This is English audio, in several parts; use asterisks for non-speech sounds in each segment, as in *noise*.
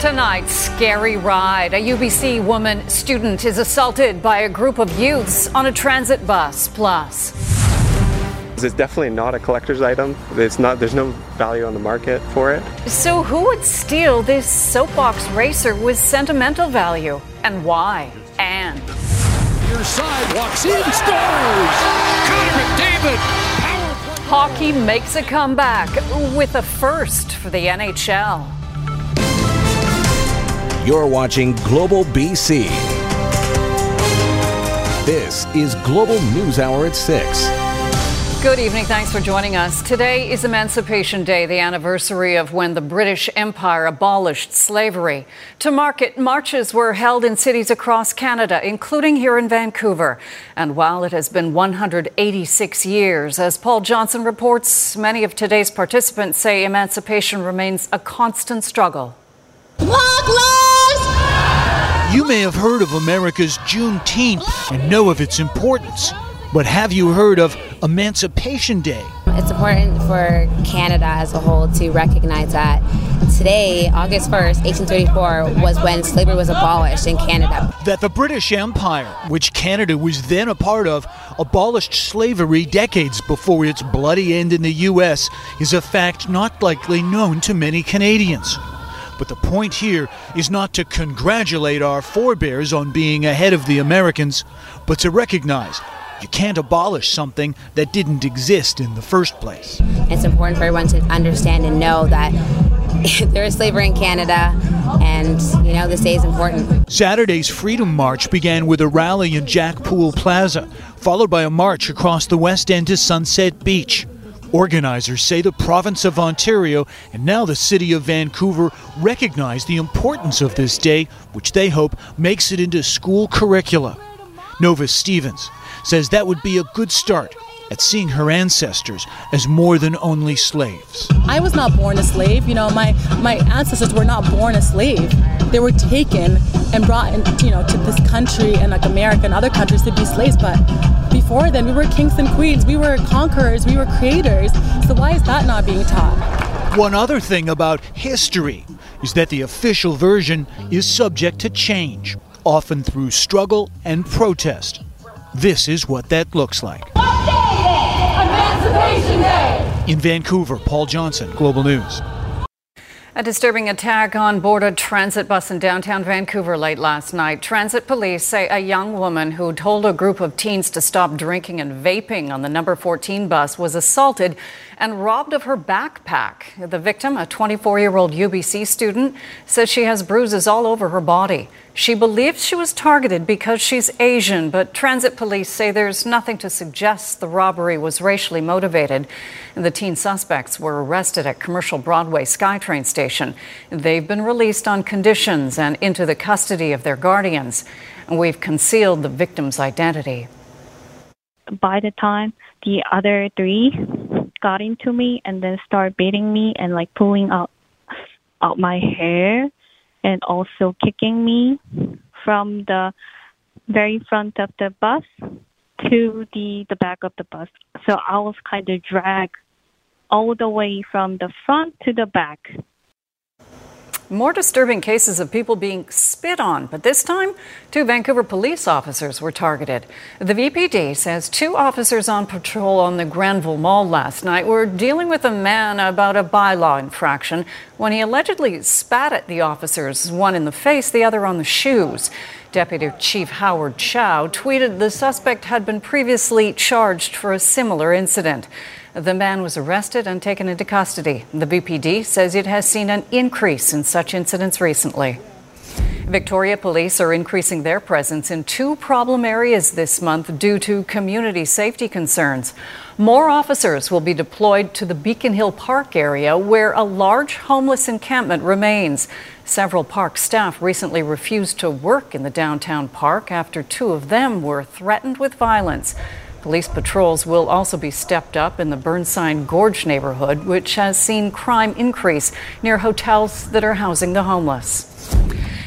Tonight's scary ride. A UBC woman student is assaulted by a group of youths on a transit bus. Plus, it's definitely not a collector's item. It's not. There's no value on the market for it. So, who would steal this soapbox racer with sentimental value, and why? And your side walks in, scores. Connor McDavid. Hockey makes a comeback with a first for the NHL. You're watching Global BC. This is Global News Hour at 6. Good evening. Thanks for joining us. Today is Emancipation Day, the anniversary of when the British Empire abolished slavery. To mark it, marches were held in cities across Canada, including here in Vancouver. And while it has been 186 years, as Paul Johnson reports, many of today's participants say emancipation remains a constant struggle. Black lives! You may have heard of America's Juneteenth and know of its importance. But have you heard of Emancipation Day? It's important for Canada as a whole to recognize that today, August 1st, 1834, was when slavery was abolished in Canada. That the British Empire, which Canada was then a part of, abolished slavery decades before its bloody end in the U.S., is a fact not likely known to many Canadians. But the point here is not to congratulate our forebears on being ahead of the Americans, but to recognize you can't abolish something that didn't exist in the first place. It's important for everyone to understand and know that *laughs* there is slavery in Canada, and you know this day is important. Saturday's Freedom March began with a rally in Jack Poole Plaza, followed by a march across the West End to Sunset Beach. Organizers say the province of Ontario and now the city of Vancouver recognize the importance of this day, which they hope makes it into school curricula. Nova Stevens says that would be a good start at seeing her ancestors as more than only slaves. I was not born a slave. You know, my, my ancestors were not born a slave. They were taken and brought in, you know, to this country and like America and other countries to be slaves. But before then, we were kings and queens. We were conquerors. We were creators. So why is that not being taught? One other thing about history is that the official version is subject to change, often through struggle and protest. This is what that looks like. Emancipation Day! In Vancouver, Paul Johnson, Global News. A disturbing attack on board a transit bus in downtown Vancouver late last night. Transit police say a young woman who told a group of teens to stop drinking and vaping on the number 14 bus was assaulted and robbed of her backpack. The victim, a 24 year old UBC student, says she has bruises all over her body. She believes she was targeted because she's Asian, but transit police say there's nothing to suggest the robbery was racially motivated. The teen suspects were arrested at Commercial Broadway SkyTrain station. They've been released on conditions and into the custody of their guardians. We've concealed the victim's identity. By the time the other three got into me and then started beating me and like pulling out out my hair and also kicking me from the very front of the bus to the the back of the bus. So I was kind of dragged all the way from the front to the back. More disturbing cases of people being spit on, but this time, two Vancouver police officers were targeted. The VPD says two officers on patrol on the Granville Mall last night were dealing with a man about a bylaw infraction when he allegedly spat at the officers, one in the face, the other on the shoes. Deputy Chief Howard Chow tweeted the suspect had been previously charged for a similar incident. The man was arrested and taken into custody. The VPD says it has seen an increase in such incidents recently. Victoria Police are increasing their presence in two problem areas this month due to community safety concerns. More officers will be deployed to the Beacon Hill Park area where a large homeless encampment remains. Several park staff recently refused to work in the downtown park after two of them were threatened with violence. Police patrols will also be stepped up in the Burnside Gorge neighborhood, which has seen crime increase near hotels that are housing the homeless.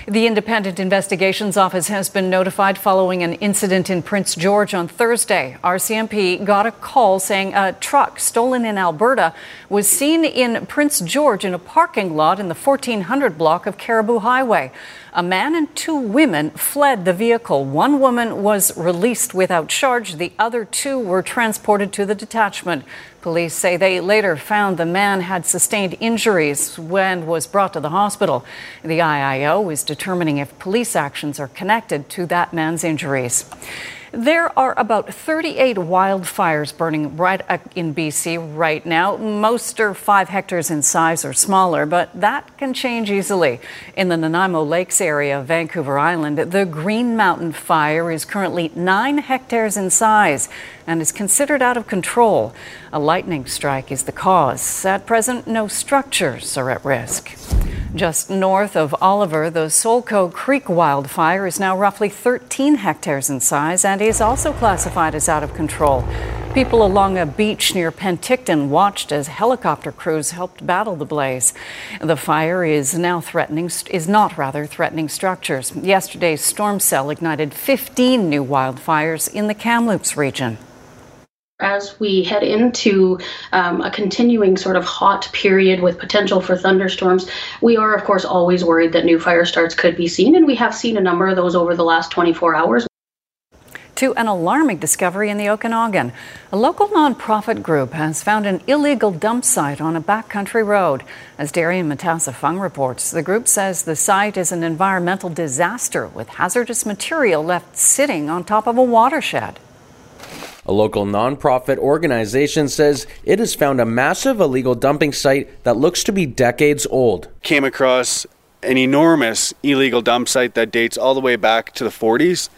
The Independent Investigations Office has been notified following an incident in Prince George on Thursday. RCMP got a call saying a truck stolen in Alberta was seen in Prince George in a parking lot in the 1400 block of Cariboo Highway. A man and two women fled the vehicle. One woman was released without charge, the other two were transported to the detachment. Police say they later found the man had sustained injuries when was brought to the hospital. The IIO is determining if police actions are connected to that man's injuries. There are about 38 wildfires burning right in BC right now. Most are five hectares in size or smaller, but that can change easily. In the Nanaimo Lakes area of Vancouver Island, the Green Mountain Fire is currently nine hectares in size and is considered out of control. A lightning strike is the cause. At present, no structures are at risk. Just north of Oliver, the Solco Creek wildfire is now roughly 13 hectares in size and is also classified as out of control. People along a beach near Penticton watched as helicopter crews helped battle the blaze. The fire is now threatening is not rather threatening structures. Yesterday's storm cell ignited 15 new wildfires in the Kamloops region as we head into um, a continuing sort of hot period with potential for thunderstorms, we are, of course, always worried that new fire starts could be seen, and we have seen a number of those over the last 24 hours. To an alarming discovery in the Okanagan. A local nonprofit group has found an illegal dump site on a backcountry road. As Darian Matasafung reports, the group says the site is an environmental disaster with hazardous material left sitting on top of a watershed. A local nonprofit organization says it has found a massive illegal dumping site that looks to be decades old. Came across an enormous illegal dump site that dates all the way back to the 40s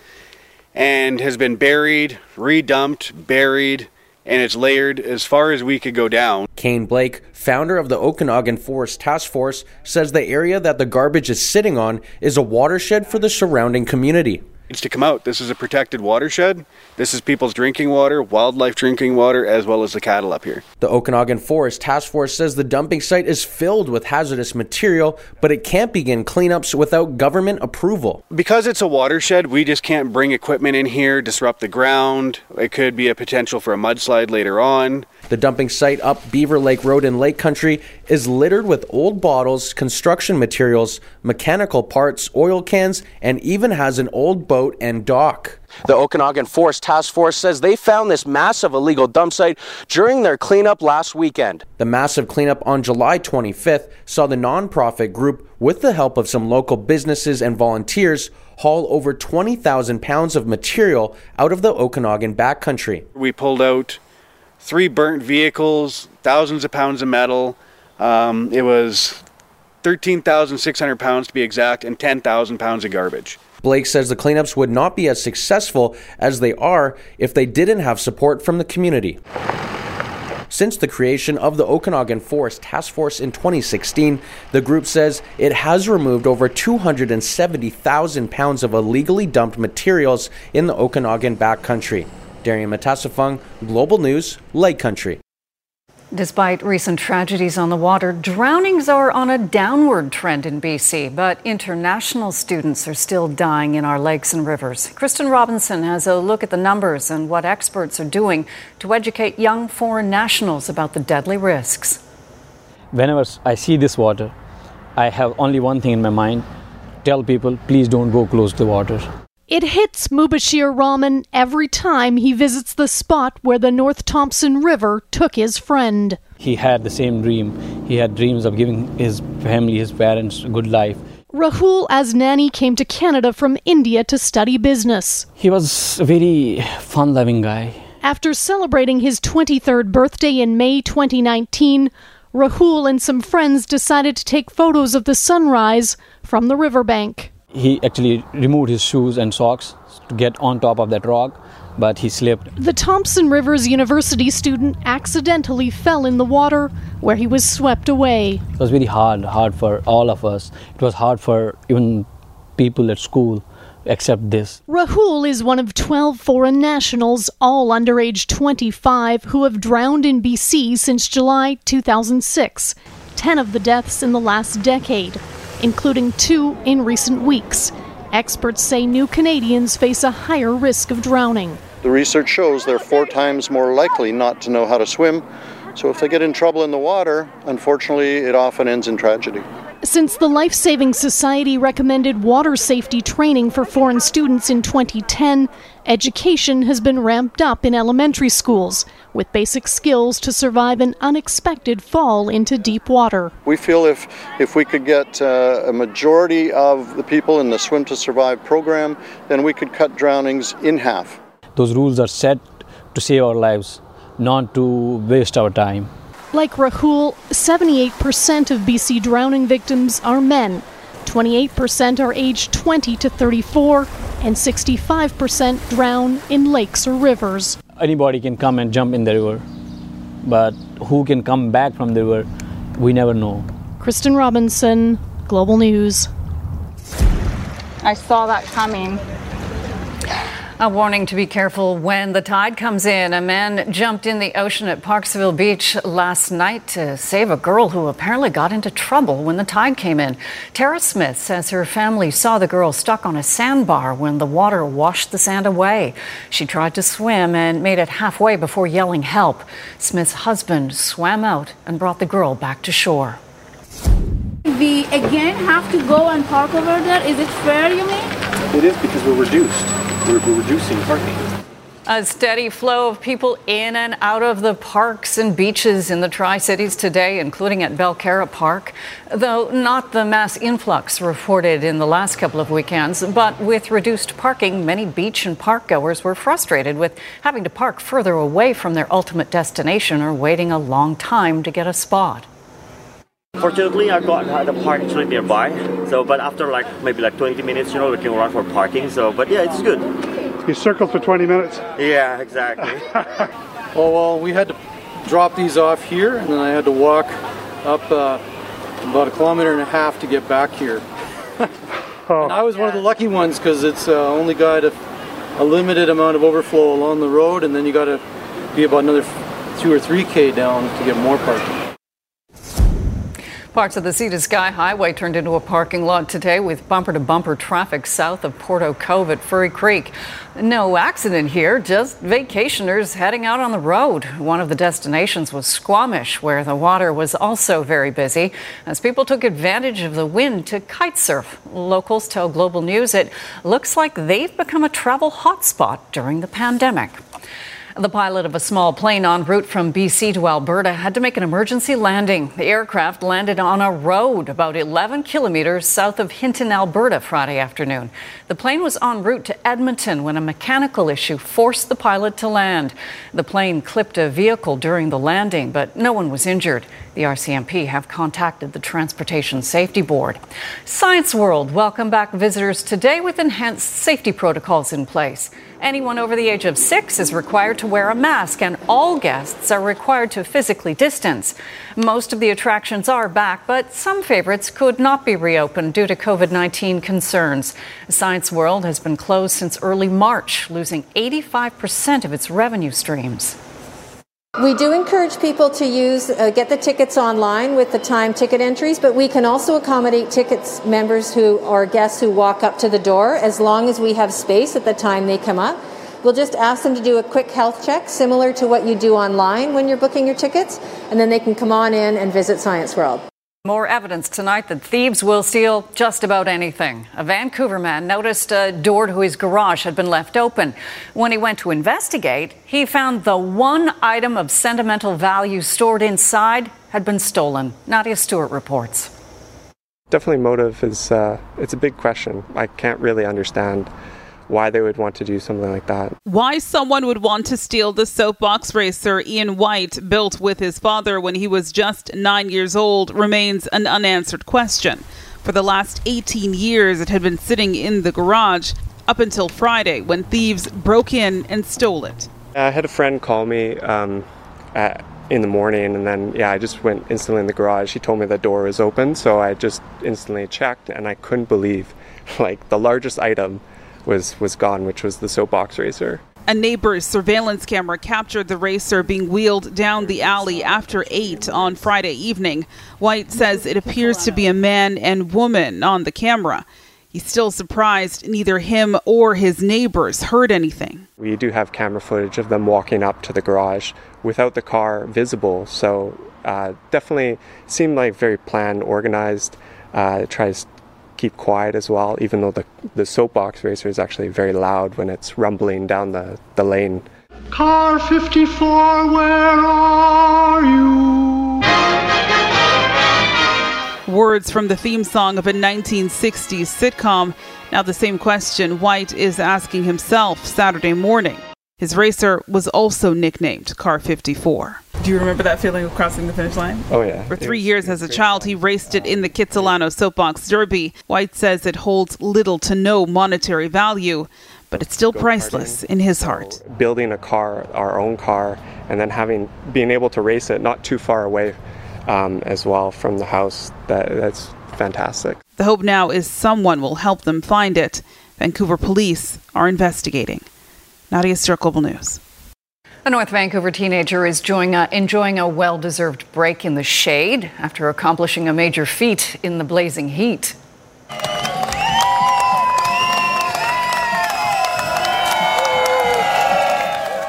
and has been buried, redumped, buried, and it's layered as far as we could go down. Kane Blake, founder of the Okanagan Forest Task Force, says the area that the garbage is sitting on is a watershed for the surrounding community needs to come out. This is a protected watershed. This is people's drinking water, wildlife drinking water, as well as the cattle up here. The Okanagan Forest Task Force says the dumping site is filled with hazardous material, but it can't begin cleanups without government approval. Because it's a watershed, we just can't bring equipment in here, disrupt the ground. It could be a potential for a mudslide later on. The dumping site up Beaver Lake Road in Lake Country is littered with old bottles, construction materials, mechanical parts, oil cans, and even has an old boat and dock. The Okanagan Forest Task Force says they found this massive illegal dump site during their cleanup last weekend. The massive cleanup on July 25th saw the nonprofit group, with the help of some local businesses and volunteers, haul over 20,000 pounds of material out of the Okanagan backcountry. We pulled out three burnt vehicles, thousands of pounds of metal. Um, it was 13,600 pounds to be exact, and 10,000 pounds of garbage. Blake says the cleanups would not be as successful as they are if they didn't have support from the community. Since the creation of the Okanagan Forest Task Force in 2016, the group says it has removed over 270,000 pounds of illegally dumped materials in the Okanagan backcountry. Darian Matasafung, Global News, Lake Country. Despite recent tragedies on the water, drownings are on a downward trend in BC, but international students are still dying in our lakes and rivers. Kristen Robinson has a look at the numbers and what experts are doing to educate young foreign nationals about the deadly risks. Whenever I see this water, I have only one thing in my mind tell people, please don't go close to the water. It hits Mubashir Rahman every time he visits the spot where the North Thompson River took his friend. He had the same dream. He had dreams of giving his family, his parents, a good life. Rahul Asnani came to Canada from India to study business. He was a very fun loving guy. After celebrating his 23rd birthday in May 2019, Rahul and some friends decided to take photos of the sunrise from the riverbank he actually removed his shoes and socks to get on top of that rock but he slipped. The Thompson Rivers University student accidentally fell in the water where he was swept away. It was really hard, hard for all of us. It was hard for even people at school accept this. Rahul is one of 12 foreign nationals, all under age 25, who have drowned in BC since July 2006. 10 of the deaths in the last decade, including two in recent weeks. Experts say new Canadians face a higher risk of drowning. The research shows they're four times more likely not to know how to swim. So if they get in trouble in the water, unfortunately, it often ends in tragedy. Since the Life Saving Society recommended water safety training for foreign students in 2010, education has been ramped up in elementary schools with basic skills to survive an unexpected fall into deep water. We feel if, if we could get uh, a majority of the people in the Swim to Survive program, then we could cut drownings in half. Those rules are set to save our lives, not to waste our time. Like Rahul, 78% of BC drowning victims are men, 28% are aged 20 to 34, and 65% drown in lakes or rivers. Anybody can come and jump in the river, but who can come back from the river, we never know. Kristen Robinson, Global News. I saw that coming. A warning to be careful when the tide comes in. A man jumped in the ocean at Parksville Beach last night to save a girl who apparently got into trouble when the tide came in. Tara Smith says her family saw the girl stuck on a sandbar when the water washed the sand away. She tried to swim and made it halfway before yelling help. Smith's husband swam out and brought the girl back to shore. We again have to go and park over there. Is it fair, you mean? It is because we're reduced. We're, we're reducing parking. A steady flow of people in and out of the parks and beaches in the Tri Cities today, including at Belcarra Park, though not the mass influx reported in the last couple of weekends. But with reduced parking, many beach and park goers were frustrated with having to park further away from their ultimate destination or waiting a long time to get a spot. Fortunately, I got the park actually nearby. So, but after like maybe like 20 minutes, you know, we can run for parking. So, but yeah, it's good. You circled for 20 minutes. Yeah, exactly. *laughs* oh well, we had to drop these off here, and then I had to walk up uh, about a kilometer and a half to get back here. *laughs* oh. And I was one of the lucky ones because it's uh, only got a, a limited amount of overflow along the road, and then you got to be about another two or three k down to get more parking. Parts of the Sea to Sky Highway turned into a parking lot today with bumper to bumper traffic south of Porteau Cove at Furry Creek. No accident here, just vacationers heading out on the road. One of the destinations was Squamish, where the water was also very busy as people took advantage of the wind to kite surf. Locals tell Global News it looks like they've become a travel hotspot during the pandemic. The pilot of a small plane en route from BC to Alberta had to make an emergency landing. The aircraft landed on a road about 11 kilometers south of Hinton, Alberta, Friday afternoon. The plane was en route to Edmonton when a mechanical issue forced the pilot to land. The plane clipped a vehicle during the landing, but no one was injured. The RCMP have contacted the Transportation Safety Board. Science World welcome back visitors today with enhanced safety protocols in place. Anyone over the age of six is required to wear a mask, and all guests are required to physically distance. Most of the attractions are back, but some favorites could not be reopened due to COVID 19 concerns. Science World has been closed since early March, losing 85% of its revenue streams. We do encourage people to use uh, get the tickets online with the time ticket entries, but we can also accommodate tickets members who are guests who walk up to the door as long as we have space at the time they come up. We'll just ask them to do a quick health check, similar to what you do online when you're booking your tickets, and then they can come on in and visit Science World. More evidence tonight that thieves will steal just about anything. A Vancouver man noticed a door to his garage had been left open. When he went to investigate, he found the one item of sentimental value stored inside had been stolen. Nadia Stewart reports. Definitely, motive is uh, it's a big question. I can't really understand why they would want to do something like that. Why someone would want to steal the soapbox racer Ian White built with his father when he was just nine years old remains an unanswered question. For the last 18 years, it had been sitting in the garage. up until Friday when thieves broke in and stole it. I had a friend call me um, at, in the morning, and then yeah, I just went instantly in the garage. He told me the door was open, so I just instantly checked, and I couldn't believe, *laughs* like the largest item was was gone, which was the soapbox racer. A neighbor's surveillance camera captured the racer being wheeled down the alley after 8 on Friday evening. White says it appears to be a man and woman on the camera. He's still surprised neither him or his neighbors heard anything. We do have camera footage of them walking up to the garage without the car visible, so uh, definitely seemed like very planned, organized. Uh, tries keep quiet as well, even though the, the soapbox racer is actually very loud when it's rumbling down the, the lane. Car 54, where are you? Words from the theme song of a 1960s sitcom. Now, the same question White is asking himself Saturday morning. His racer was also nicknamed Car 54. Do you remember that feeling of crossing the finish line? Oh, yeah. For three years as a child, he raced it in the Kitsilano Soapbox Derby. White says it holds little to no monetary value, but it's still priceless in his heart. Building a car, our own car, and then having being able to race it not too far away um, as well from the house, that, that's fantastic. The hope now is someone will help them find it. Vancouver police are investigating. Nadia Stewart, Global News. A North Vancouver teenager is enjoying a, enjoying a well deserved break in the shade after accomplishing a major feat in the blazing heat.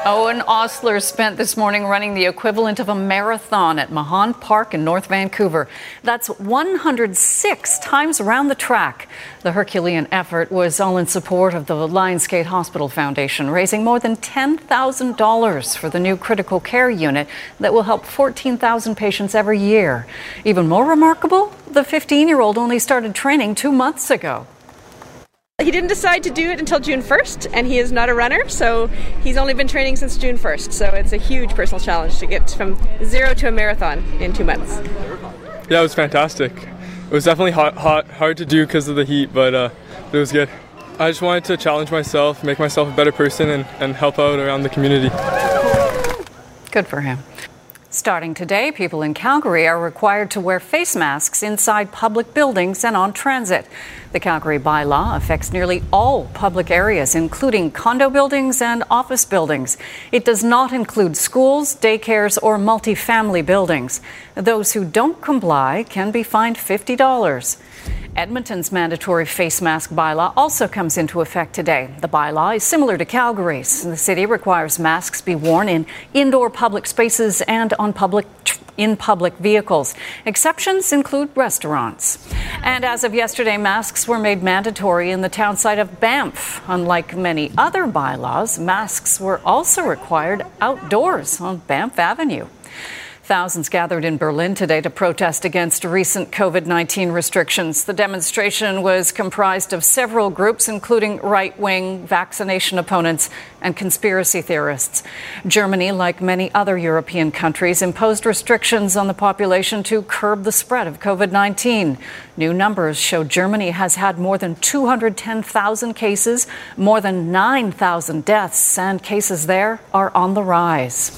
Owen Osler spent this morning running the equivalent of a marathon at Mahon Park in North Vancouver. That's 106 times around the track. The Herculean effort was all in support of the Lions Gate Hospital Foundation, raising more than $10,000 for the new critical care unit that will help 14,000 patients every year. Even more remarkable, the 15 year old only started training two months ago. He didn't decide to do it until June 1st, and he is not a runner, so he's only been training since June 1st. So it's a huge personal challenge to get from zero to a marathon in two months. Yeah, it was fantastic. It was definitely hot, hot hard to do because of the heat, but, uh, it was good. I just wanted to challenge myself, make myself a better person, and, and help out around the community. Good for him. Starting today, people in Calgary are required to wear face masks inside public buildings and on transit. The Calgary bylaw affects nearly all public areas, including condo buildings and office buildings. It does not include schools, daycares, or multifamily buildings. Those who don't comply can be fined $50. Edmonton's mandatory face mask bylaw also comes into effect today. The bylaw is similar to Calgary's. The city requires masks be worn in indoor public spaces and on public in public vehicles. Exceptions include restaurants. And as of yesterday, masks were made mandatory in the town site of Banff. Unlike many other bylaws, masks were also required outdoors on Banff Avenue. Thousands gathered in Berlin today to protest against recent COVID 19 restrictions. The demonstration was comprised of several groups, including right wing vaccination opponents and conspiracy theorists. Germany, like many other European countries, imposed restrictions on the population to curb the spread of COVID 19. New numbers show Germany has had more than 210,000 cases, more than 9,000 deaths, and cases there are on the rise.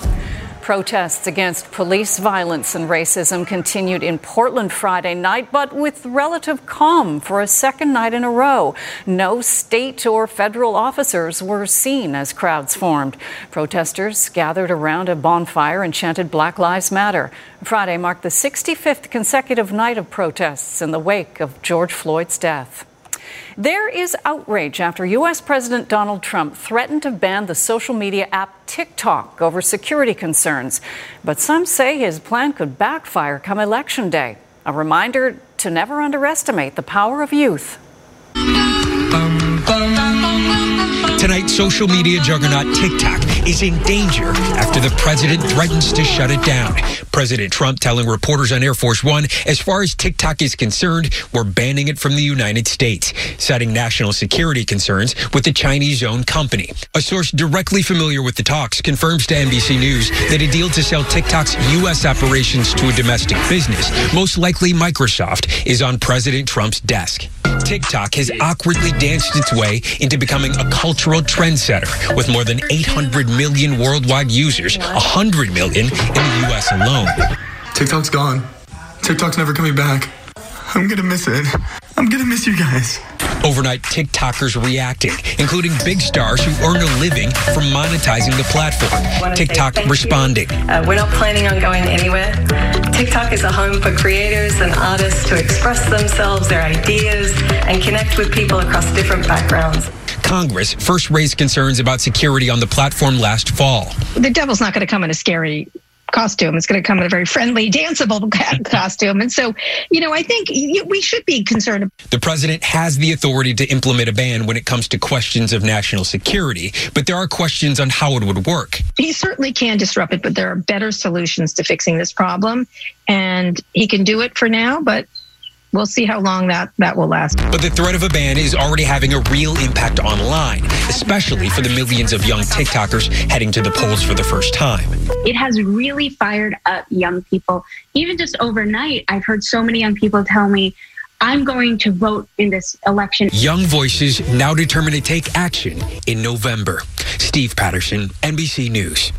Protests against police violence and racism continued in Portland Friday night, but with relative calm for a second night in a row. No state or federal officers were seen as crowds formed. Protesters gathered around a bonfire and chanted Black Lives Matter. Friday marked the 65th consecutive night of protests in the wake of George Floyd's death. There is outrage after U.S. President Donald Trump threatened to ban the social media app TikTok over security concerns. But some say his plan could backfire come Election Day. A reminder to never underestimate the power of youth. Tonight, social media juggernaut TikTok is in danger after the president threatens to shut it down. President Trump telling reporters on Air Force One, as far as TikTok is concerned, we're banning it from the United States. citing national security concerns with the Chinese owned company. A source directly familiar with the talks confirms to NBC News that a deal to sell TikTok's U.S. operations to a domestic business, most likely Microsoft, is on President Trump's desk. TikTok has awkwardly danced its way into becoming a cultural trendsetter with more than 800 million worldwide users, 100 million in the U.S. alone. TikTok's gone. TikTok's never coming back. I'm gonna miss it. I'm gonna miss you guys. Overnight, TikTokers reacting, including big stars who earn a living from monetizing the platform. TikTok responding. Uh, we're not planning on going anywhere. TikTok is a home for creators and artists to express themselves, their ideas, and connect with people across different backgrounds. Congress first raised concerns about security on the platform last fall. The devil's not going to come in a scary costume. It's going to come in a very friendly, danceable *laughs* *laughs* costume. And so, you know, I think we should be concerned. The president has the authority to implement a ban when it comes to questions of national security, but there are questions on how it would work. He certainly can disrupt it, but there are better solutions to fixing this problem. And he can do it for now, but we'll see how long that, that will last. But the threat of a ban is already having a real impact online, especially for the millions of young TikTokers heading to the polls for the first time. It has really fired up young people. Even just overnight, I've heard so many young people tell me, I'm going to vote in this election. Young voices now determined to take action in November. Steve Patterson, NBC News.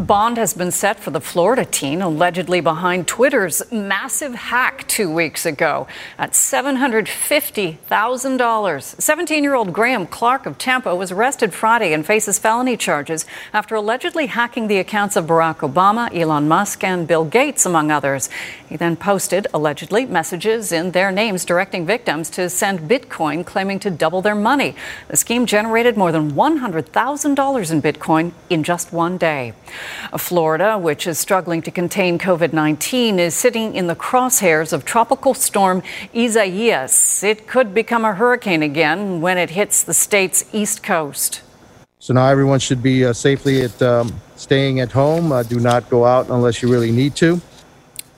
Bond has been set for the Florida teen allegedly behind Twitter's massive hack two weeks ago at $750,000. 17 year old Graham Clark of Tampa was arrested Friday and faces felony charges after allegedly hacking the accounts of Barack Obama, Elon Musk, and Bill Gates, among others. He then posted, allegedly, messages in their names directing victims to send Bitcoin, claiming to double their money. The scheme generated more than $100,000 in Bitcoin in just one day. Florida, which is struggling to contain COVID 19, is sitting in the crosshairs of tropical storm Isaias. It could become a hurricane again when it hits the state's east coast. So now everyone should be uh, safely at um, staying at home. Uh, do not go out unless you really need to.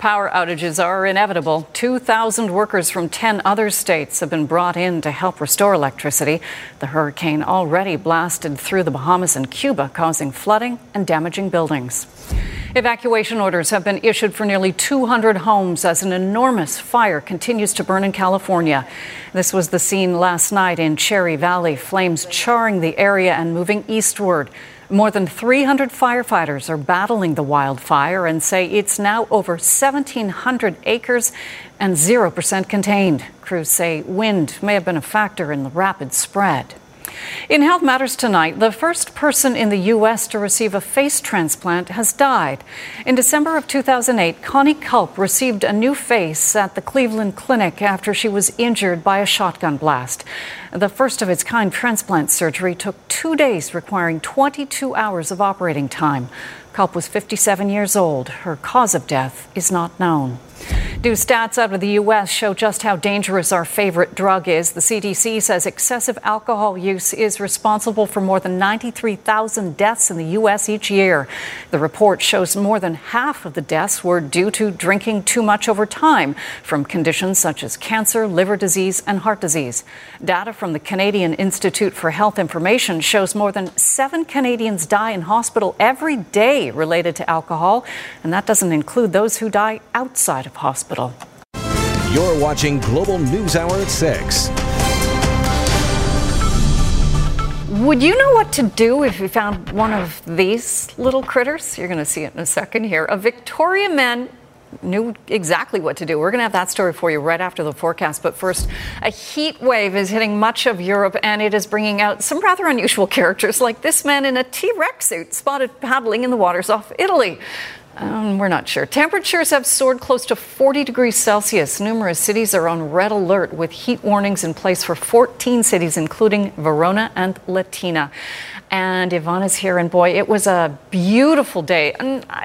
Power outages are inevitable. 2,000 workers from 10 other states have been brought in to help restore electricity. The hurricane already blasted through the Bahamas and Cuba, causing flooding and damaging buildings. Evacuation orders have been issued for nearly 200 homes as an enormous fire continues to burn in California. This was the scene last night in Cherry Valley, flames charring the area and moving eastward. More than 300 firefighters are battling the wildfire and say it's now over 1,700 acres and 0% contained. Crews say wind may have been a factor in the rapid spread. In Health Matters tonight, the first person in the U.S. to receive a face transplant has died. In December of 2008, Connie Culp received a new face at the Cleveland Clinic after she was injured by a shotgun blast. The first of its kind transplant surgery took two days, requiring 22 hours of operating time. Culp was 57 years old. Her cause of death is not known. New stats out of the U.S. show just how dangerous our favorite drug is. The CDC says excessive alcohol use is responsible for more than 93,000 deaths in the U.S. each year. The report shows more than half of the deaths were due to drinking too much over time from conditions such as cancer, liver disease, and heart disease. Data from the Canadian Institute for Health Information shows more than seven Canadians die in hospital every day related to alcohol, and that doesn't include those who die outside of hospital. You're watching Global News Hour at 6. Would you know what to do if you found one of these little critters? You're going to see it in a second here. A Victoria man knew exactly what to do. We're going to have that story for you right after the forecast. But first, a heat wave is hitting much of Europe and it is bringing out some rather unusual *laughs* characters like this man in a T Rex suit spotted paddling in the waters off Italy. Um, we're not sure. Temperatures have soared close to 40 degrees Celsius. Numerous cities are on red alert with heat warnings in place for 14 cities, including Verona and Latina. And Yvonne's here, and boy, it was a beautiful day.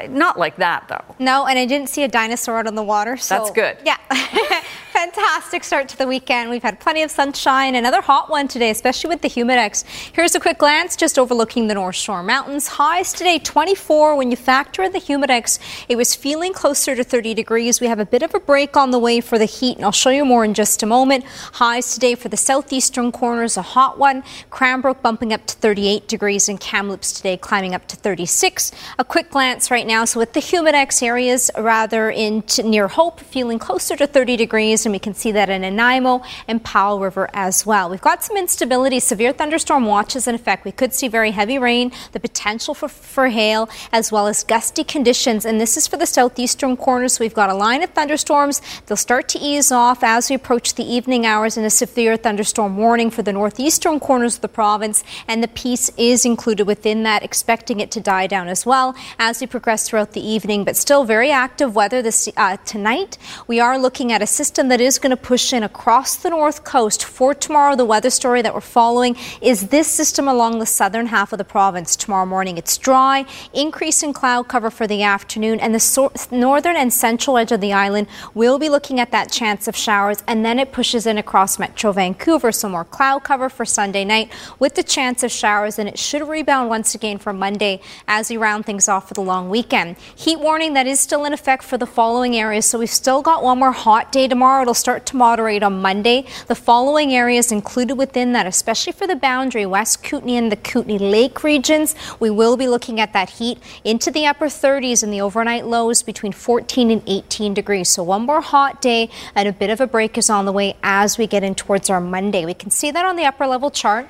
Not like that, though. No, and I didn't see a dinosaur out on the water. So That's good. Yeah. *laughs* fantastic start to the weekend. We've had plenty of sunshine, another hot one today, especially with the humidex. Here's a quick glance just overlooking the North Shore Mountains. Highs today 24. When you factor in the humidex, it was feeling closer to 30 degrees. We have a bit of a break on the way for the heat, and I'll show you more in just a moment. Highs today for the southeastern corners, a hot one. Cranbrook bumping up to 38 degrees, and Kamloops today climbing up to 36. A quick glance right now. So with the humidex areas, rather in near Hope, feeling closer to 30 degrees, and we can see that in Nanaimo and Powell River as well. We've got some instability, severe thunderstorm watches in effect. We could see very heavy rain, the potential for, for hail, as well as gusty conditions. And this is for the southeastern corners. So we've got a line of thunderstorms. They'll start to ease off as we approach the evening hours, and a severe thunderstorm warning for the northeastern corners of the province. And the Peace is included within that, expecting it to die down as well as we progress throughout the evening. But still very active weather this uh, tonight. We are looking at a system that is going to push in across the north coast for tomorrow. The weather story that we're following is this system along the southern half of the province tomorrow morning. It's dry, increase in cloud cover for the afternoon, and the so- northern and central edge of the island will be looking at that chance of showers, and then it pushes in across Metro Vancouver. So more cloud cover for Sunday night with the chance of showers, and it should rebound once again for Monday as we round things off for the long weekend. Heat warning that is still in effect for the following areas. So we've still got one more hot day tomorrow. It'll start to moderate on Monday. The following areas included within that, especially for the boundary, West Kootenay and the Kootenay Lake regions, we will be looking at that heat into the upper 30s and the overnight lows between 14 and 18 degrees. So one more hot day and a bit of a break is on the way as we get in towards our Monday. We can see that on the upper level chart.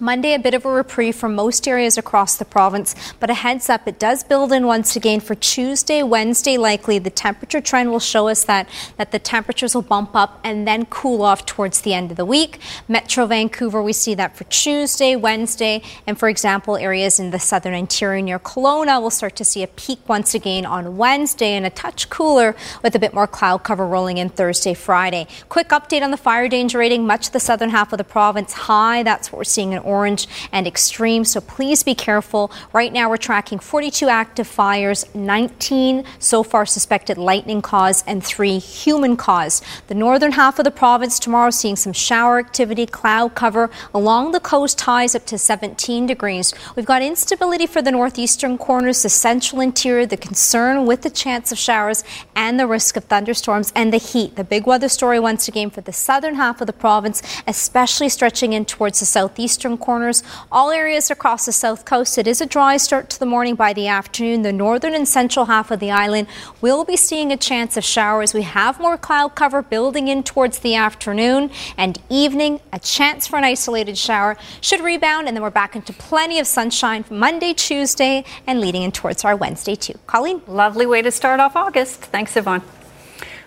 Monday, a bit of a reprieve for most areas across the province, but a heads up, it does build in once again for Tuesday, Wednesday likely. The temperature trend will show us that, that the temperatures will bump up and then cool off towards the end of the week. Metro Vancouver, we see that for Tuesday, Wednesday, and for example, areas in the southern interior near Kelowna will start to see a peak once again on Wednesday and a touch cooler with a bit more cloud cover rolling in Thursday, Friday. Quick update on the fire danger rating, much of the southern half of the province high. That's what we're seeing in orange and extreme. So please be careful. Right now, we're tracking 42 active fires, 19 so far suspected lightning cause, and three human cause. The northern half of the province tomorrow seeing some shower activity, cloud cover along the coast, highs up to 17 degrees. We've got instability for the northeastern corners, the central interior, the concern with the chance of showers and the risk of thunderstorms and the heat. The big weather story once again for the southern half of the province, especially stretching in towards the southeastern corners. All areas across the south coast, it is a dry start to the morning by the afternoon. The northern and central half of the island will be seeing a chance of showers. We have more cloud cover building in towards the afternoon and evening. A chance for an isolated shower should rebound, and then we're back into plenty of sunshine Monday, Tuesday, and leading in towards our Wednesday too. Colleen? Lovely way to start off August. Thanks, Yvonne.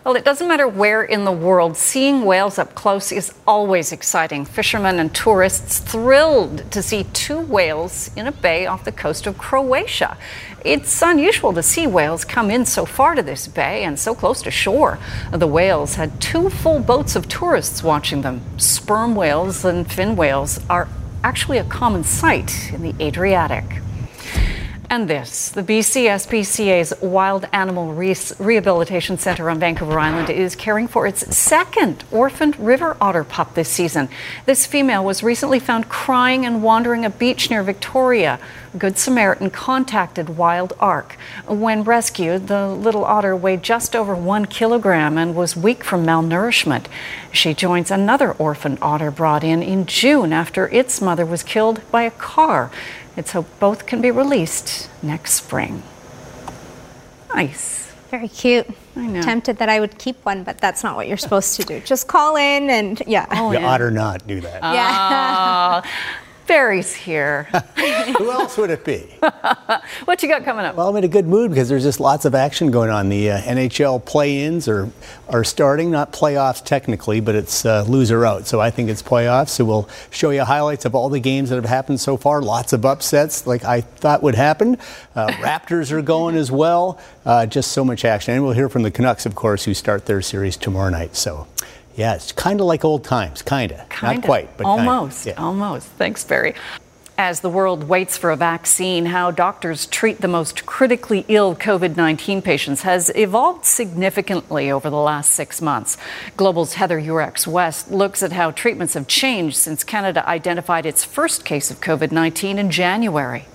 Well, it doesn't matter where in the world, seeing whales up close is always exciting. Fishermen and tourists thrilled to see two whales in a bay off the coast of Croatia. It's unusual to see whales come in so far to this bay and so close to shore. The whales had two full boats of tourists watching them. Sperm whales and fin whales are actually a common sight in the Adriatic. And this the BCSPCA's Wild Animal Re- Rehabilitation Center on Vancouver Island is caring for its second orphaned river otter pup this season. This female was recently found crying and wandering a beach near Victoria. Good Samaritan contacted Wild ARC. When rescued, the little otter weighed just over one kilogram and was weak from malnourishment. She joins another orphaned otter brought in in June after its mother was killed by a car. It's hoped both can be released next spring. Nice. Very cute. I know. Tempted that I would keep one, but that's not what you're supposed to do. Just call in and yeah. Oh, you ought or not do that. Yeah. *laughs* *laughs* Barry's here. *laughs* Who else would it be? *laughs* what you got coming up? Well, I'm in a good mood because there's just lots of action going on. The uh, NHL play-ins are are starting, not playoffs technically, but it's uh, loser out. So I think it's playoffs. So we'll show you highlights of all the games that have happened so far. Lots of upsets, like I thought would happen. Uh, *laughs* Raptors are going as well. Uh, just so much action, and we'll hear from the Canucks, of course, who start their series tomorrow night. So. Yeah, it's kind of like old times, kind of. Not quite, but almost. Yeah. Almost. Thanks, Barry. As the world waits for a vaccine, how doctors treat the most critically ill COVID 19 patients has evolved significantly over the last six months. Global's Heather Yourex West looks at how treatments have changed since Canada identified its first case of COVID 19 in January.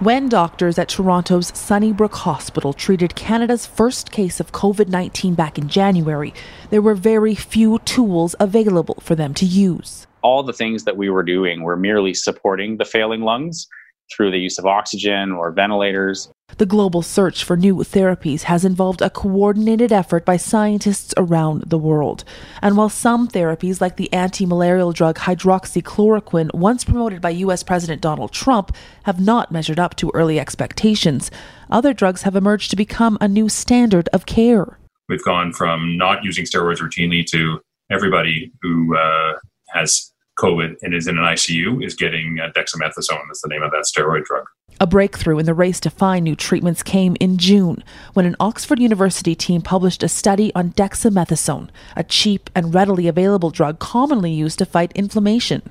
When doctors at Toronto's Sunnybrook Hospital treated Canada's first case of COVID 19 back in January, there were very few tools available for them to use all the things that we were doing were merely supporting the failing lungs through the use of oxygen or ventilators. The global search for new therapies has involved a coordinated effort by scientists around the world. And while some therapies, like the anti malarial drug hydroxychloroquine, once promoted by US President Donald Trump, have not measured up to early expectations, other drugs have emerged to become a new standard of care. We've gone from not using steroids routinely to everybody who uh, has COVID and is in an ICU is getting uh, dexamethasone. That's the name of that steroid drug. A breakthrough in the race to find new treatments came in June when an Oxford University team published a study on dexamethasone, a cheap and readily available drug commonly used to fight inflammation.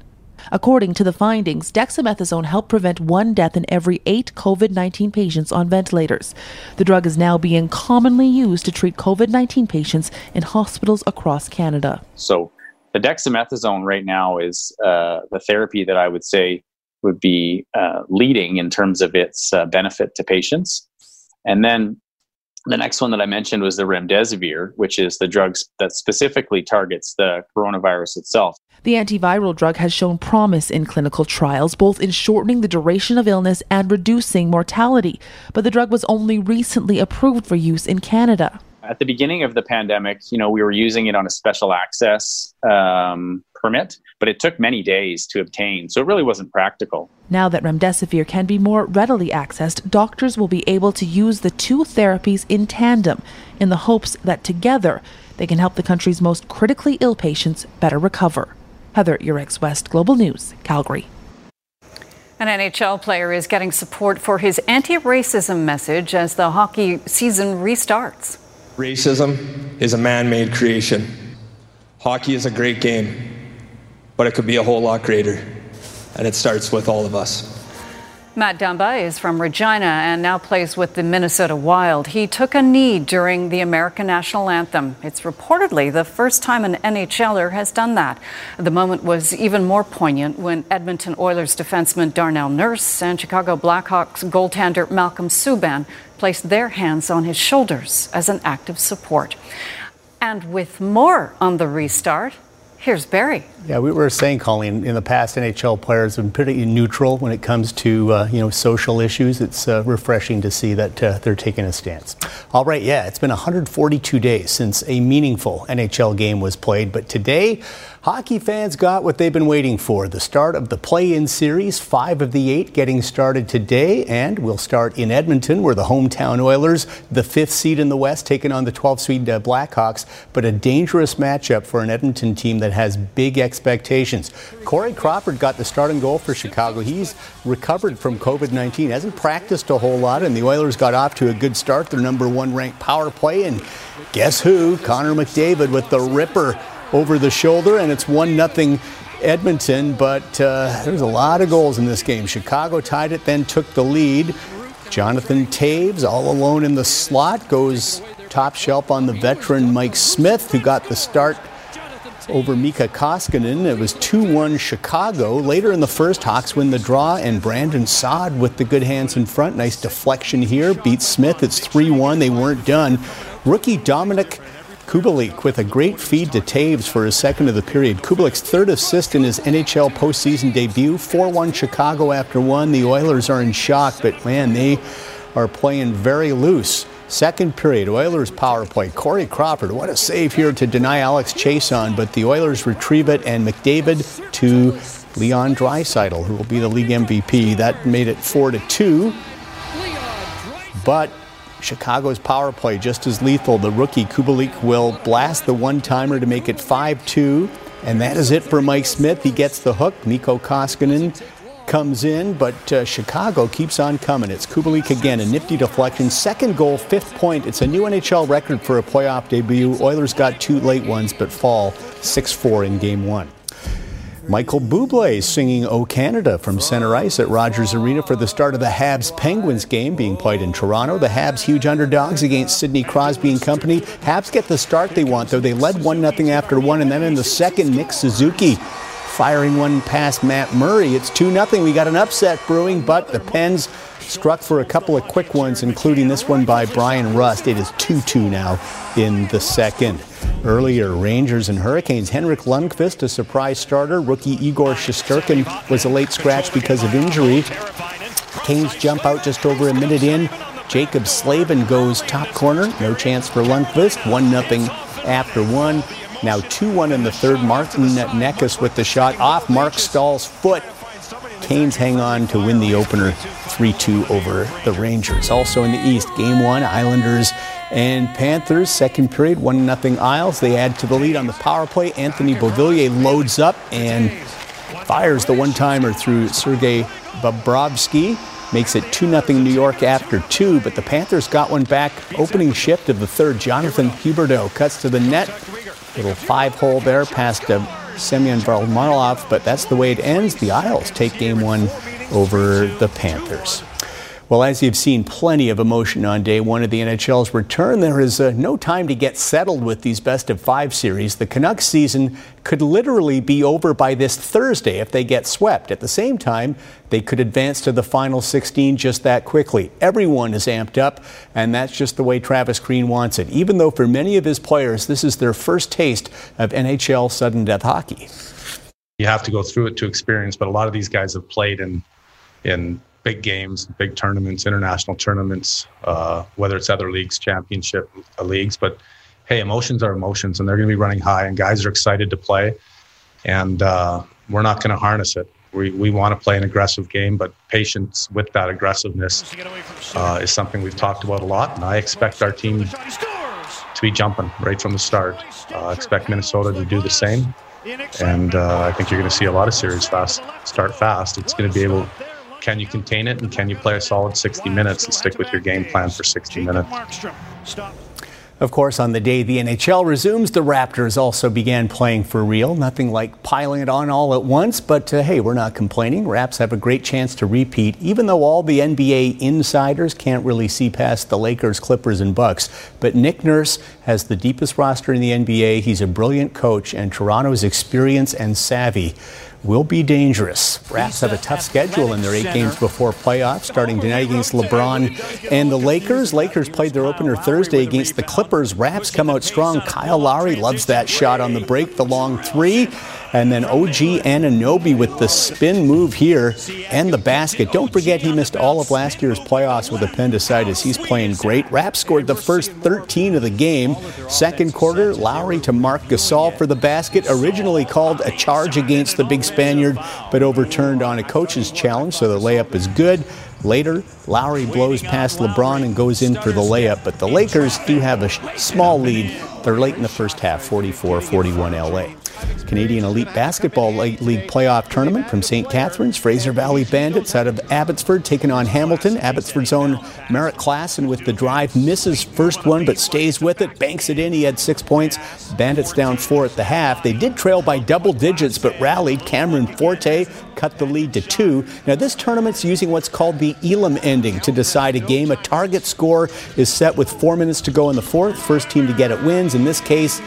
According to the findings, dexamethasone helped prevent one death in every eight COVID 19 patients on ventilators. The drug is now being commonly used to treat COVID 19 patients in hospitals across Canada. So, the dexamethasone right now is uh, the therapy that I would say would be uh, leading in terms of its uh, benefit to patients. And then the next one that I mentioned was the remdesivir, which is the drug that specifically targets the coronavirus itself. The antiviral drug has shown promise in clinical trials, both in shortening the duration of illness and reducing mortality. But the drug was only recently approved for use in Canada at the beginning of the pandemic, you know, we were using it on a special access um, permit, but it took many days to obtain, so it really wasn't practical. Now that remdesivir can be more readily accessed, doctors will be able to use the two therapies in tandem in the hopes that together they can help the country's most critically ill patients better recover. Heather Yourex West, Global News, Calgary. An NHL player is getting support for his anti racism message as the hockey season restarts. Racism is a man made creation. Hockey is a great game, but it could be a whole lot greater. And it starts with all of us. Matt Dumba is from Regina and now plays with the Minnesota Wild. He took a knee during the American national anthem. It's reportedly the first time an NHLer has done that. The moment was even more poignant when Edmonton Oilers defenseman Darnell Nurse and Chicago Blackhawks goaltender Malcolm Subban placed their hands on his shoulders as an act of support. And with more on the restart, here's Barry. Yeah, we were saying, Colleen, in the past, NHL players have been pretty neutral when it comes to uh, you know social issues. It's uh, refreshing to see that uh, they're taking a stance. All right, yeah, it's been 142 days since a meaningful NHL game was played, but today Hockey fans got what they've been waiting for the start of the play in series, five of the eight getting started today, and we'll start in Edmonton, where the hometown Oilers, the fifth seed in the West, taking on the 12th seed uh, Blackhawks, but a dangerous matchup for an Edmonton team that has big expectations. Corey Crawford got the starting goal for Chicago. He's recovered from COVID 19, hasn't practiced a whole lot, and the Oilers got off to a good start, their number one ranked power play, and guess who? Connor McDavid with the ripper over the shoulder, and it's 1 0 Edmonton. But uh, there's a lot of goals in this game. Chicago tied it, then took the lead. Jonathan Toews, all alone in the slot, goes top shelf on the veteran Mike Smith, who got the start over Mikko Koskinen. It was 2 1 Chicago. Later in the first, Hawks win the draw, and Brandon Saad with the good hands in front. Nice deflection here. Beats Smith. It's 3 1. They weren't done. Rookie Dominik Kubalik with a great feed to Toews for his second of the period. Kubalik's third assist in his NHL postseason debut. 4 1 Chicago after one. The Oilers are in shock, but man, they are playing very loose. Second period, Oilers power play. Corey Crawford, what a save here to deny Alex Chiasson, but the Oilers retrieve it, and McDavid to Leon Draisaitl, who will be the league MVP. That made it 4 to 2. But Chicago's power play just as lethal. The rookie Kubalik will blast the one timer to make it 5 2. And that is it for Mike Smith. He gets the hook. Mikko Koskinen comes in, but uh, Chicago keeps on coming. It's Kubalik again, a nifty deflection. Second goal, fifth point. It's a new NHL record for a playoff debut. Oilers got two late ones, but fall 6 4 in game one. Michael Bublé singing O Canada from center ice at Rogers Arena for the start of the Habs Penguins game being played in Toronto. The Habs huge underdogs against Sidney Crosby and company. Habs get the start they want though. They led 1 0 after 1 and then in the second Nick Suzuki firing one past Matt Murray. It's 2 0. We got an upset brewing, but the Pens struck for a couple of quick ones, including this one by Bryan Rust. It is 2 2 now in the second. Earlier, Rangers and Hurricanes. Henrik Lundqvist, a surprise starter. Rookie Igor Shesterkin was a late scratch because of injury. Canes jump out just over a minute in. Jaccob Slavin goes top corner. No chance for Lundqvist. 1 0 after one. Now 2 1 in the third. Martin Necas with the shot off Marc Staal's foot. Canes hang on to win the opener 3 2 over the Rangers. Also in the East, game one, Islanders and Panthers, second period, 1 0 Isles. They add to the lead on the power play. Anthony Beauvillier loads up and fires the one timer through Sergei Bobrovsky. Makes it 2 0 New York after two, but the Panthers got one back. Opening shift of the third, Jonathan Huberdeau cuts to the net. Little five hole there past uh, Semyon Varlamov, but that's the way it ends. The Isles take game one over the Panthers. Well, as you've seen plenty of emotion on day one of the NHL's return, there is uh, no time to get settled with these best of five series. The Canucks season could literally be over by this Thursday if they get swept. At the same time, they could advance to the final 16 just that quickly. Everyone is amped up, and that's just the way Travis Green wants it, even though for many of his players, this is their first taste of NHL sudden death hockey. You have to go through it to experience, but a lot of these guys have played in in big games, big tournaments, international tournaments, uh, whether it's other leagues, championship leagues. But hey, emotions are emotions, and they're going to be running high, and guys are excited to play, and uh, we're not going to harness it. We, we want to play an aggressive game, but patience with that aggressiveness uh, is something we've talked about a lot, and I expect our team to be jumping right from the start. Uh, expect Minnesota to do the same, and uh, I think you're going to see a lot of series fast start fast. It's going to be able can you contain it and can you play a solid 60 minutes and stick with your game plan for 60 minutes? Of course, on the day the NHL resumes, the Raptors also began playing for real. Nothing like piling it on all at once, but uh, hey, we're not complaining. Raps have a great chance to repeat, even though all the NBA insiders can't really see past the Lakers, Clippers, and Bucks. But Nick Nurse has the deepest roster in the NBA. He's a brilliant coach, and Toronto's experience and savvy will be dangerous. Raps have a tough schedule in their eight games before playoffs, starting tonight against LeBron and the Lakers. Lakers played their opener Thursday against the Clippers. Raps come out strong. Kyle Lowry loves that shot on the break, the long three. And then OG Anunoby with the spin move here and the basket. Don't forget he missed all of last year's playoffs with appendicitis. He's playing great. Rap scored the first 13 of the game. Second quarter, Lowry to Marc Gasol for the basket. Originally called a charge against the big Spaniard, but overturned on a coach's challenge, so the layup is good. Later, Lowry blows past LeBron and goes in for the layup, but the Lakers do have a small lead. They're late in the first half, 44 41 LA. Canadian Elite Basketball League playoff tournament from St. Catharines. Fraser Valley Bandits out of Abbotsford taking on Hamilton. Abbotsford's own Merrick Klassen with the drive misses first one but stays with it, banks it in. He had six points. Bandits down four at the half. They did trail by double digits but rallied. Cameron Forte cut the lead to two. Now, this tournament's using what's called the Elam ending to decide a game. A target score is set with four minutes to go in the fourth. First team to get it wins. In this case,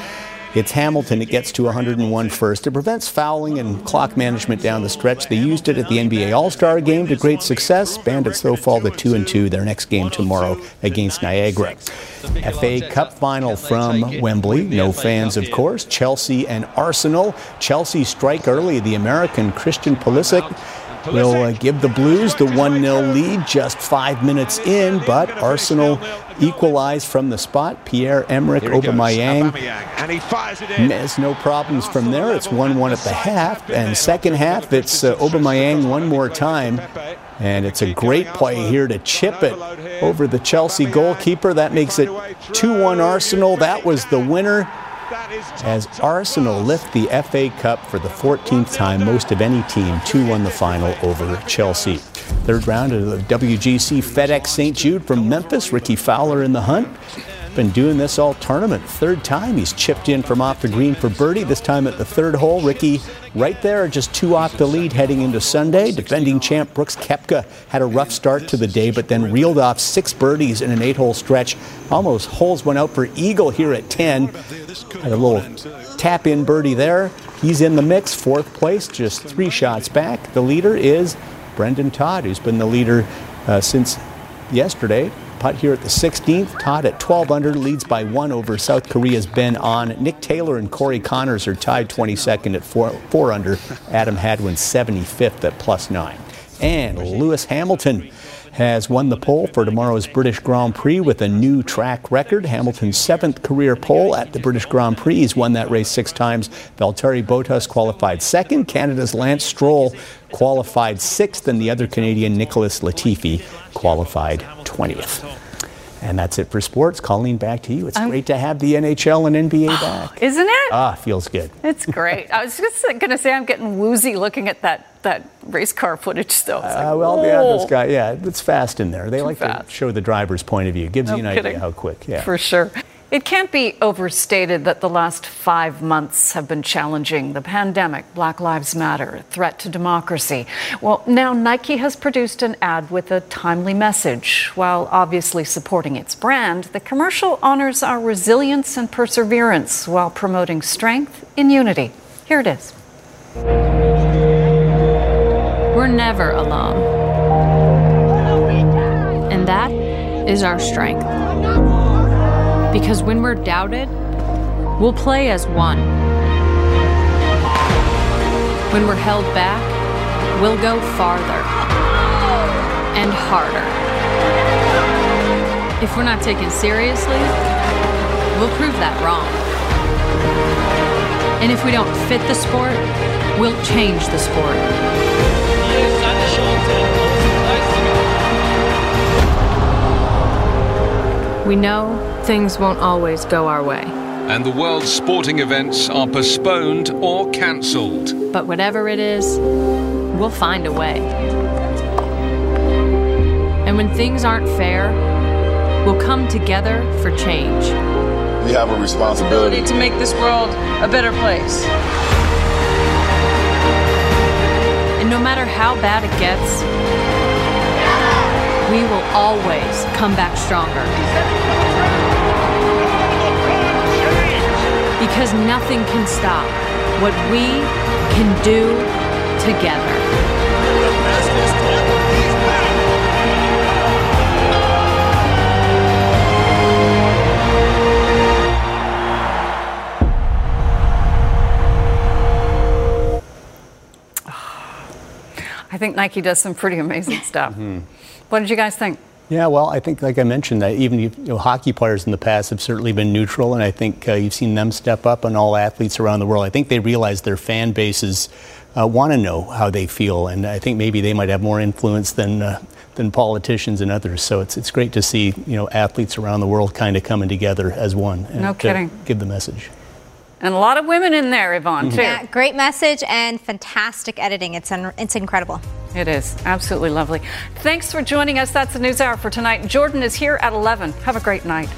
it's Hamilton. It gets to 101 first. It prevents fouling and clock management down the stretch. They used it at the NBA All-Star game to great success. Bandits though fall to 2 and 2 their next game tomorrow against Niagara. FA Cup final from Wembley. No fans, of course. Chelsea and Arsenal. Chelsea strike early. The American Christian Pulisic will uh, give the Blues the 1 0 lead just five minutes in, but Arsenal equalize from the spot. Pierre Emerick Aubameyang has no problems from there. It's 1 1 at the half, and second half, it's uh, Aubameyang one more time. And it's a great play here to chip it over the Chelsea goalkeeper. That makes it 2 1 Arsenal. That was the winner as Arsenal lift the FA Cup for the 14th time, most of any team, 2 1 the final over Chelsea. Third round of the WGC FedEx St. Jude from Memphis, Rickie Fowler in the hunt. Been doing this all tournament. Third time he's chipped in from off the green for birdie. This time at the third hole, Rickie right there, just two off the lead heading into Sunday. Defending champ Brooks Koepka had a rough start to the day, but then reeled off six birdies in an eight-hole stretch. Almost holes went out for eagle here at 10. Had a little tap-in birdie there. He's in the mix, fourth place, just three shots back. The leader is Brendon Todd, who's been the leader uh, since yesterday. Putt here at the 16th. Todd at 12 under leads by one over South Korea's Ben An. Nick Taylor and Corey Conners are tied 22nd at four, four under. Adam Hadwin 75th at plus nine. And Lewis Hamilton has won the pole for tomorrow's British Grand Prix with a new track record. Hamilton's seventh career pole at the British Grand Prix. He's won that race six times. Valtteri Bottas qualified second. Canada's Lance Stroll qualified sixth, and the other Canadian, Nicholas Latifi, qualified 20th. And that's it for sports. Colleen, back to you. It's I'm- great to have the NHL and NBA back. Isn't it? Ah, feels good. It's great. I was just going to say I'm getting woozy looking at that that race car footage though. Like, Uh, well, yeah, whoa. this guy, yeah, it's fast in there. They Too like fast. to show the driver's point of view. Gives No you an kidding. idea how quick. Yeah. For sure. It can't be overstated that the last five months have been challenging. The pandemic, Black Lives Matter, threat to democracy. Well, now Nike has produced an ad with a timely message. While obviously supporting its brand, the commercial honors our resilience and perseverance while promoting strength in unity. Here it is. We're never alone. And that is our strength. Because when we're doubted, we'll play as one. When we're held back, we'll go farther and harder. If we're not taken seriously, we'll prove that wrong. And if we don't fit the sport, we'll change the sport. We know things won't always go our way, And the world's sporting events are postponed or cancelled. but whatever it is, we'll find a way. And when things aren't fair, we'll come together for change. We have a responsibility to make this world a better place. And no matter how bad it gets, we will always come back stronger. Because nothing can stop what we can do together. *sighs* I think Nike does some pretty amazing stuff. Hmm. What did you guys think? Yeah, well, I think, like I mentioned, that even you know, hockey players in the past have certainly been neutral, and I think uh, you've seen them step up, and all athletes around the world. I think they realize their fan bases uh, want to know how they feel, and I think maybe they might have more influence than uh, than politicians and others. So it's it's great to see you know athletes around the world kind of coming together as one. And No to kidding. Give the message. And a lot of women in there, Yvonne, mm-hmm. too. Yeah, great message and fantastic editing. It's un- it's incredible. It is absolutely lovely. Thanks for joining us. That's the news hour for tonight. Jordan is here at 11. Have a great night.